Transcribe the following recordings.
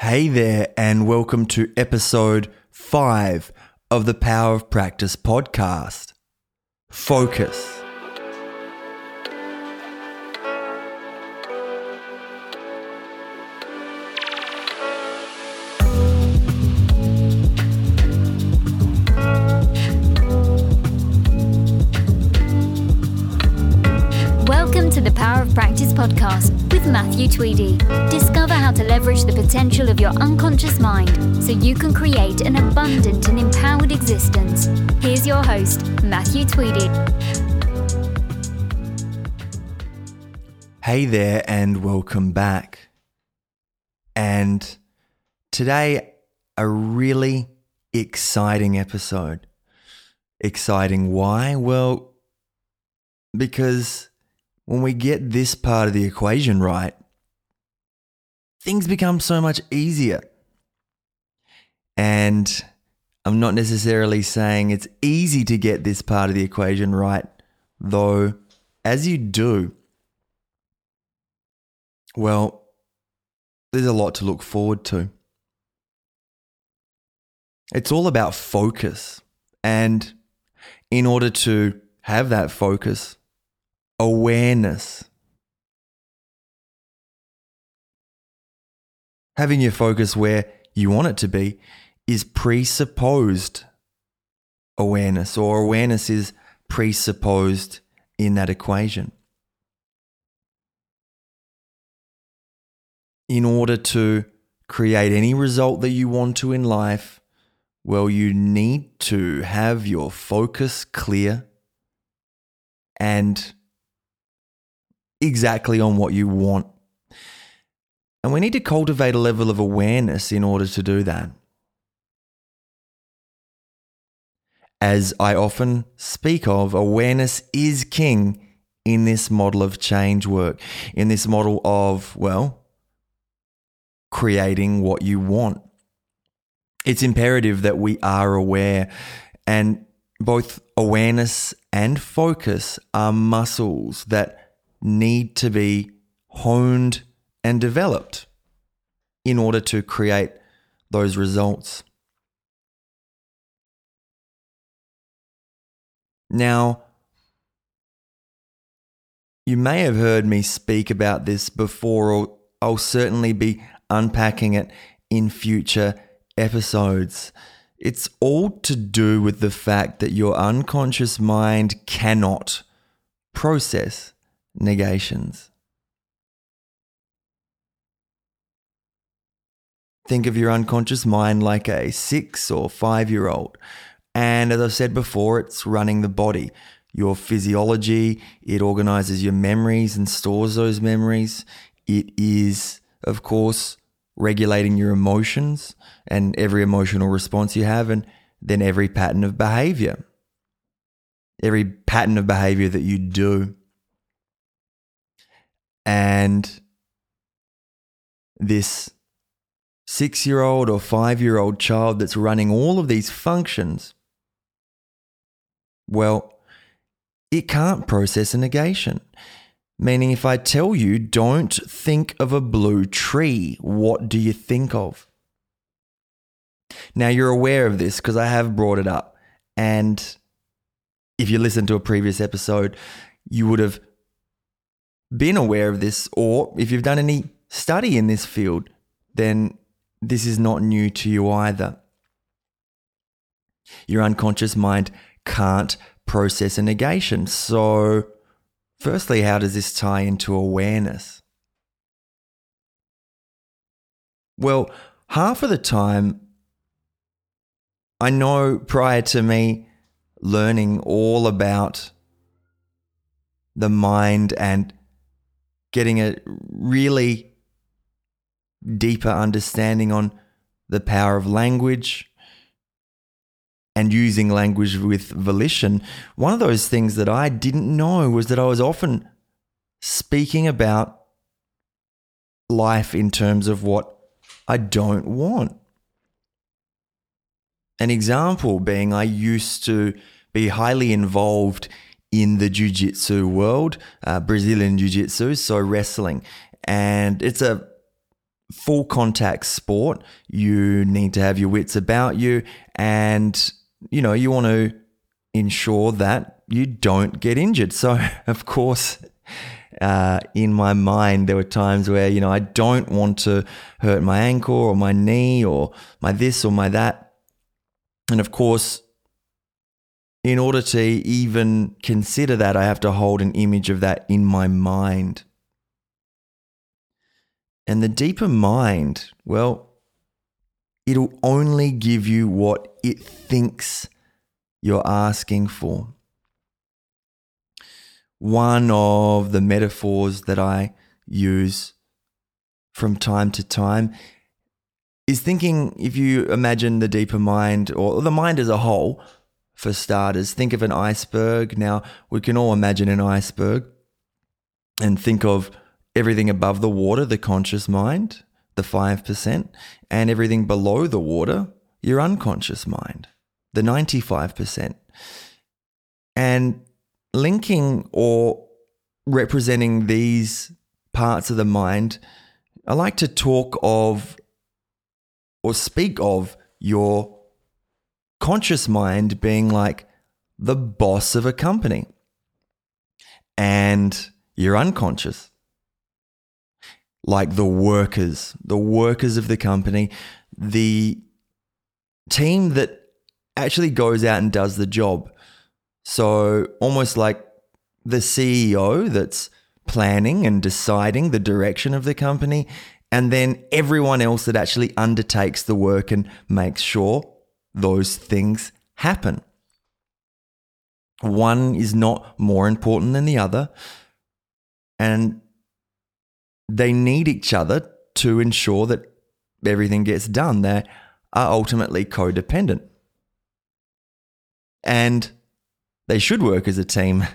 Hey there, and welcome to episode five of the Power of Practice podcast. Focus. Welcome to the Power of Practice podcast with Matthew Tweedy. Discover how to leverage the potential of your unconscious mind so you can create an abundant and empowered existence. Here's your host, Matthew Tweedy. Hey there, and welcome back. And today, a really exciting episode. Exciting why? Well, because when we get this part of the equation right, things become so much easier. And I'm not necessarily saying it's easy to get this part of the equation right, though, as you do, well, there's a lot to look forward to. It's all about focus. And in order to have that focus, awareness. Having your focus where you want it to be is presupposed awareness, or awareness is presupposed in that equation. In order to create any result that you want to in life, well, you need to have your focus clear and exactly on what you want. And we need to cultivate a level of awareness in order to do that. As I often speak of, awareness is king in this model of change work, in this model of, well, creating what you want. It's imperative that we are aware, and both awareness and focus are muscles that need to be honed and developed in order to create those results. Now, you may have heard me speak about this before, or I'll certainly be unpacking it in future episodes. It's all to do with the fact that your unconscious mind cannot process negations. Think of your unconscious mind like a six or five year old. And as I've said before, it's running the body, your physiology. It organizes your memories and stores those memories. It is, of course, regulating your emotions and every emotional response you have, and then every pattern of behavior. Every pattern of behavior that you do and this six year old or five year old child that's running all of these functions, well, it can't process a negation. Meaning, if I tell you, don't think of a blue tree, what do you think of? Now, you're aware of this because I have brought it up. And if you listened to a previous episode, you would have been aware of this, or if you've done any study in this field, then this is not new to you either. Your unconscious mind can't process a negation. So, firstly, how does this tie into awareness? Well, half of the time, I know prior to me learning all about the mind and getting a really deeper understanding on the power of language and using language with volition, one of those things that I didn't know was that I was often speaking about life in terms of what I don't want. An example being, I used to be highly involved in the jiu-jitsu world, uh, Brazilian jiu-jitsu, so wrestling. And it's a full contact sport, you need to have your wits about you and you know, you want to ensure that you don't get injured. So, of course, uh, in my mind, there were times where, you know, I don't want to hurt my ankle or my knee or my this or my that. And of course, in order to even consider that, I have to hold an image of that in my mind. And the deeper mind, well, it'll only give you what it thinks you're asking for. One of the metaphors that I use from time to time is thinking if you imagine the deeper mind or the mind as a whole, for starters, think of an iceberg. Now, we can all imagine an iceberg and think of everything above the water, the conscious mind, the 5%, and everything below the water, your unconscious mind, the 95%. And linking or representing these parts of the mind, I like to talk of or speak of your conscious mind being like the boss of a company and your unconscious like the workers, the workers of the company, the team that actually goes out and does the job. So almost like the CEO that's planning and deciding the direction of the company, and then everyone else that actually undertakes the work and makes sure those things happen. One is not more important than the other. And they need each other to ensure that everything gets done. They are ultimately codependent. And they should work as a team.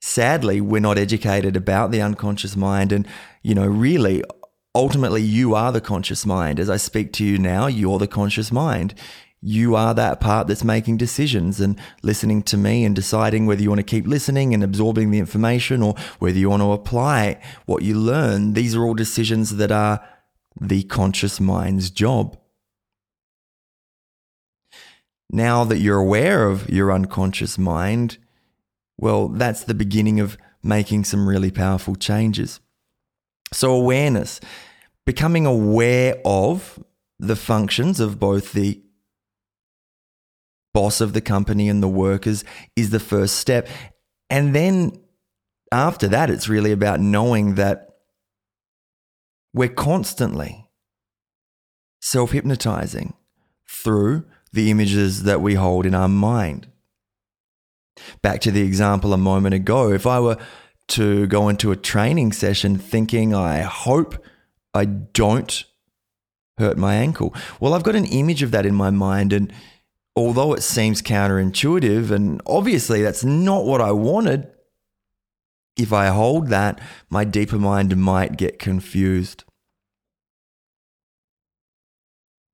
Sadly, we're not educated about the unconscious mind. And, you know, really, ultimately, you are the conscious mind. As I speak to you now, you're the conscious mind you are that part that's making decisions and listening to me and deciding whether you want to keep listening and absorbing the information or whether you want to apply what you learn. These are all decisions that are the conscious mind's job. Now that you're aware of your unconscious mind, well, that's the beginning of making some really powerful changes. So, awareness, becoming aware of the functions of both the boss of the company and the workers is the first step. And then after that, it's really about knowing that we're constantly self hypnotizing through the images that we hold in our mind. Back to the example a moment ago, if I were to go into a training session thinking, I hope I don't hurt my ankle, well, I've got an image of that in my mind. And although it seems counterintuitive, and obviously that's not what I wanted, if I hold that, my deeper mind might get confused.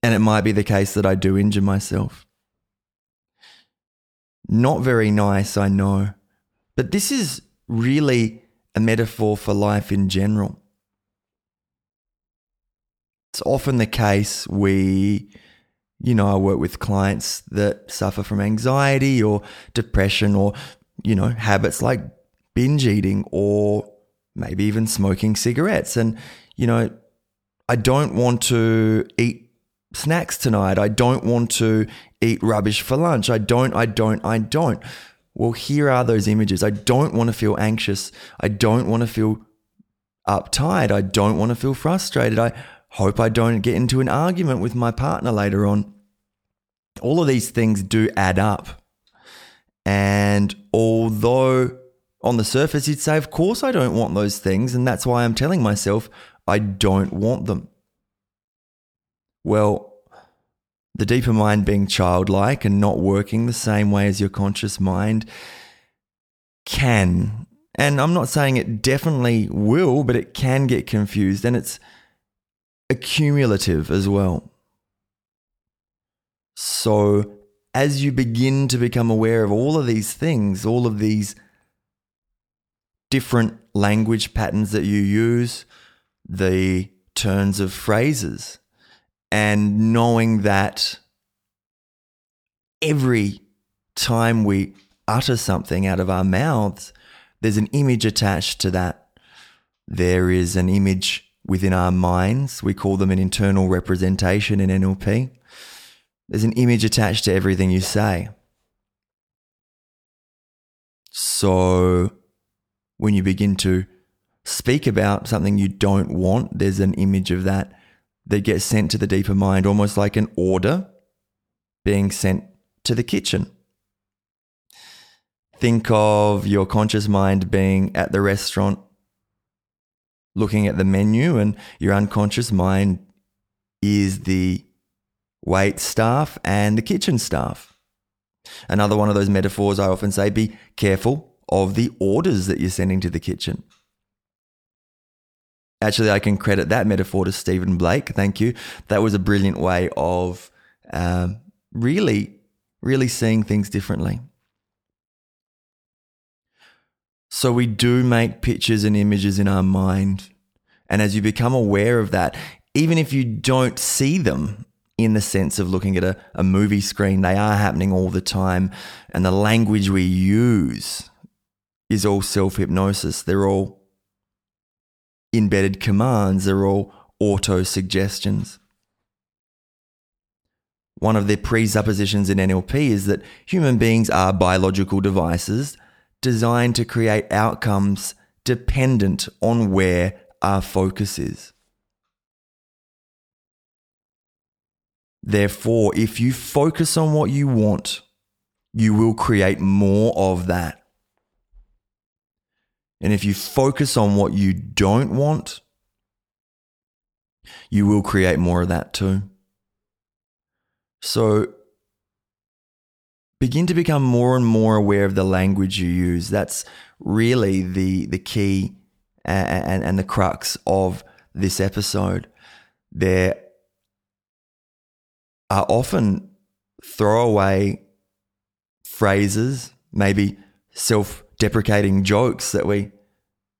And it might be the case that I do injure myself. Not very nice, I know. But this is really a metaphor for life in general. It's often the case we you know, I work with clients that suffer from anxiety or depression or, you know, habits like binge eating or maybe even smoking cigarettes. And, you know, I don't want to eat snacks tonight. I don't want to eat rubbish for lunch. I don't, I don't, I don't. Well, here are those images. I don't want to feel anxious. I don't want to feel uptight. I don't want to feel frustrated. I, Hope I don't get into an argument with my partner later on. All of these things do add up. And although on the surface you'd say, of course I don't want those things, and that's why I'm telling myself I don't want them. Well, the deeper mind being childlike and not working the same way as your conscious mind can, and I'm not saying it definitely will, but it can get confused and it's accumulative as well. So, as you begin to become aware of all of these things, all of these different language patterns that you use, the turns of phrases and knowing that every time we utter something out of our mouths, there's an image attached to that. There is an image within our minds. We call them an internal representation in NLP. There's an image attached to everything you say. So when you begin to speak about something you don't want, there's an image of that that gets sent to the deeper mind, almost like an order being sent to the kitchen. Think of your conscious mind being at the restaurant, looking at the menu, and your unconscious mind is the wait staff and the kitchen staff. Another one of those metaphors I often say be careful of the orders that you're sending to the kitchen. Actually, I can credit that metaphor to Stephen Blake. Thank you. That was a brilliant way of um, really, really seeing things differently. So we do make pictures and images in our mind. And as you become aware of that, even if you don't see them in the sense of looking at a, a movie screen, they are happening all the time. And the language we use is all self hypnosis. They're all embedded commands, they're all auto suggestions. One of the presuppositions in NLP is that human beings are biological devices designed to create outcomes dependent on where our focus is. Therefore, if you focus on what you want, you will create more of that. And if you focus on what you don't want, you will create more of that too. So begin to become more and more aware of the language you use. That's really the the key and, and, and the crux of this episode. There are often throwaway phrases, maybe self deprecating jokes that we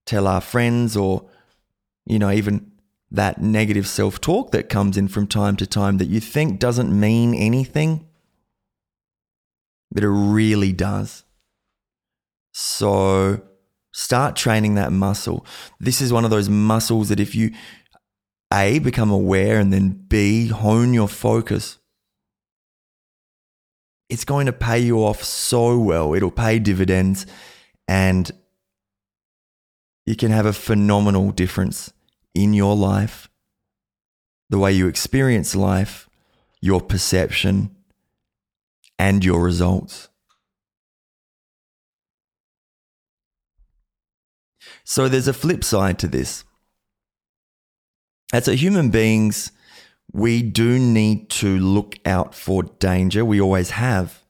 tell our friends, or, you know, even that negative self talk that comes in from time to time that you think doesn't mean anything, but it really does. So start training that muscle. This is one of those muscles that if you A, become aware, and then B, hone your focus, it's going to pay you off so well. It'll pay dividends and you can have a phenomenal difference in your life, the way you experience life, your perception, and your results. So there's a flip side to this. As human beings, we do need to look out for danger. We always have.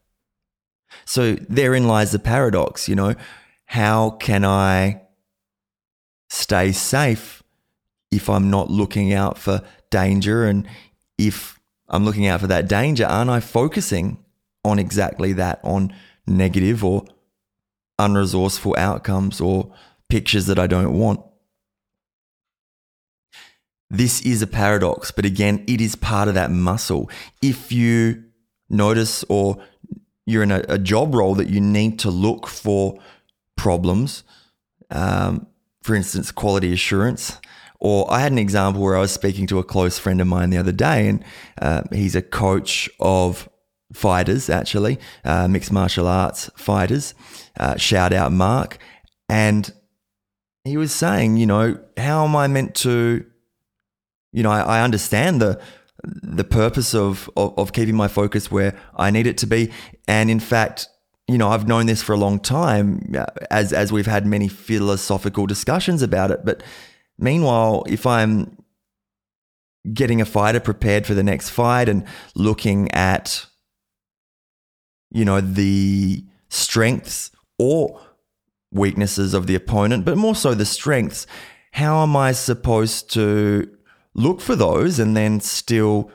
So therein lies the paradox, you know. How can I stay safe if I'm not looking out for danger? And if I'm looking out for that danger, aren't I focusing on exactly that, on negative or unresourceful outcomes or pictures that I don't want? This is a paradox, but again, it is part of that muscle. If you notice or you're in a, a job role that you need to look for problems, um, for instance, quality assurance. Or I had an example where I was speaking to a close friend of mine the other day, and uh, he's a coach of fighters, actually, uh, mixed martial arts fighters. Uh, shout out Mark. And he was saying, you know, how am I meant to you know, I, I understand the the purpose of, of, of keeping my focus where I need it to be, and in fact, you know, I've known this for a long time, uh, as as we've had many philosophical discussions about it. But meanwhile, if I'm getting a fighter prepared for the next fight and looking at, you know, the strengths or weaknesses of the opponent, but more so the strengths, how am I supposed to look for those and then still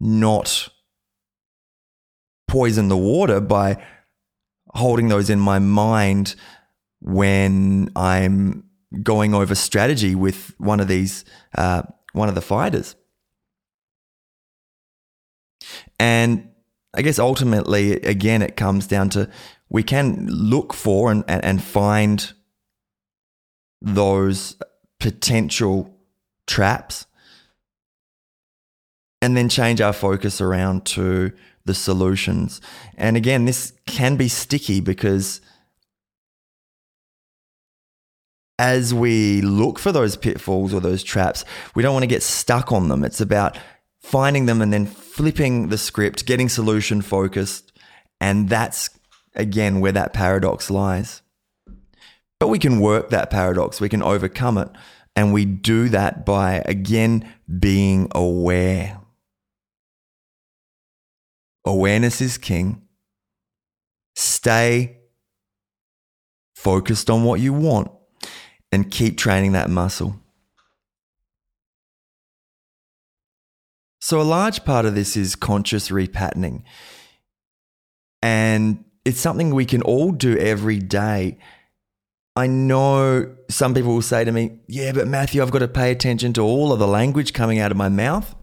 not poison the water by holding those in my mind when I'm going over strategy with one of these uh, one of the fighters. And I guess ultimately, again, it comes down to we can look for and, and, and find those potential traps and then change our focus around to the solutions. And again, this can be sticky because as we look for those pitfalls or those traps, we don't want to get stuck on them. It's about finding them and then flipping the script, getting solution focused. And that's again where that paradox lies. But we can work that paradox, we can overcome it. And we do that by, again, being aware. Awareness is king. Stay focused on what you want and keep training that muscle. So, a large part of this is conscious repatterning. And it's something we can all do every day. I know some people will say to me, Yeah, but Matthew, I've got to pay attention to all of the language coming out of my mouth.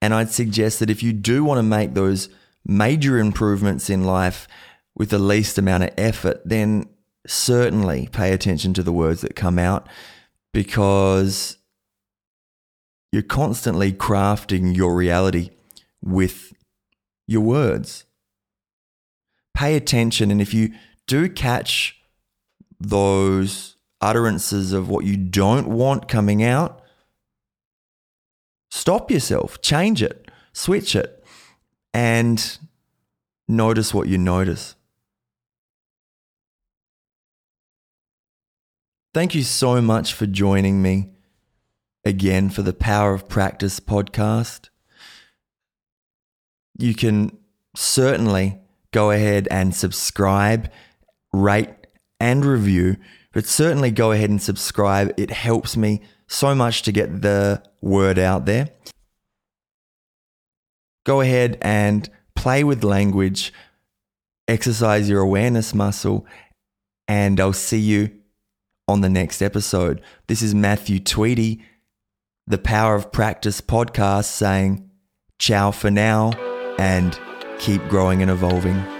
And I'd suggest that if you do want to make those major improvements in life with the least amount of effort, then certainly pay attention to the words that come out because you're constantly crafting your reality with your words. Pay attention, and if you do catch those utterances of what you don't want coming out, stop yourself, change it, switch it, and notice what you notice. Thank you so much for joining me again for the Power of Practice podcast. You can certainly go ahead and subscribe, rate, and review, but certainly go ahead and subscribe. It helps me so much to get the word out there. Go ahead and play with language, exercise your awareness muscle, and I'll see you on the next episode. This is Matthew Tweedy, the Power of Practice podcast, saying ciao for now and keep growing and evolving.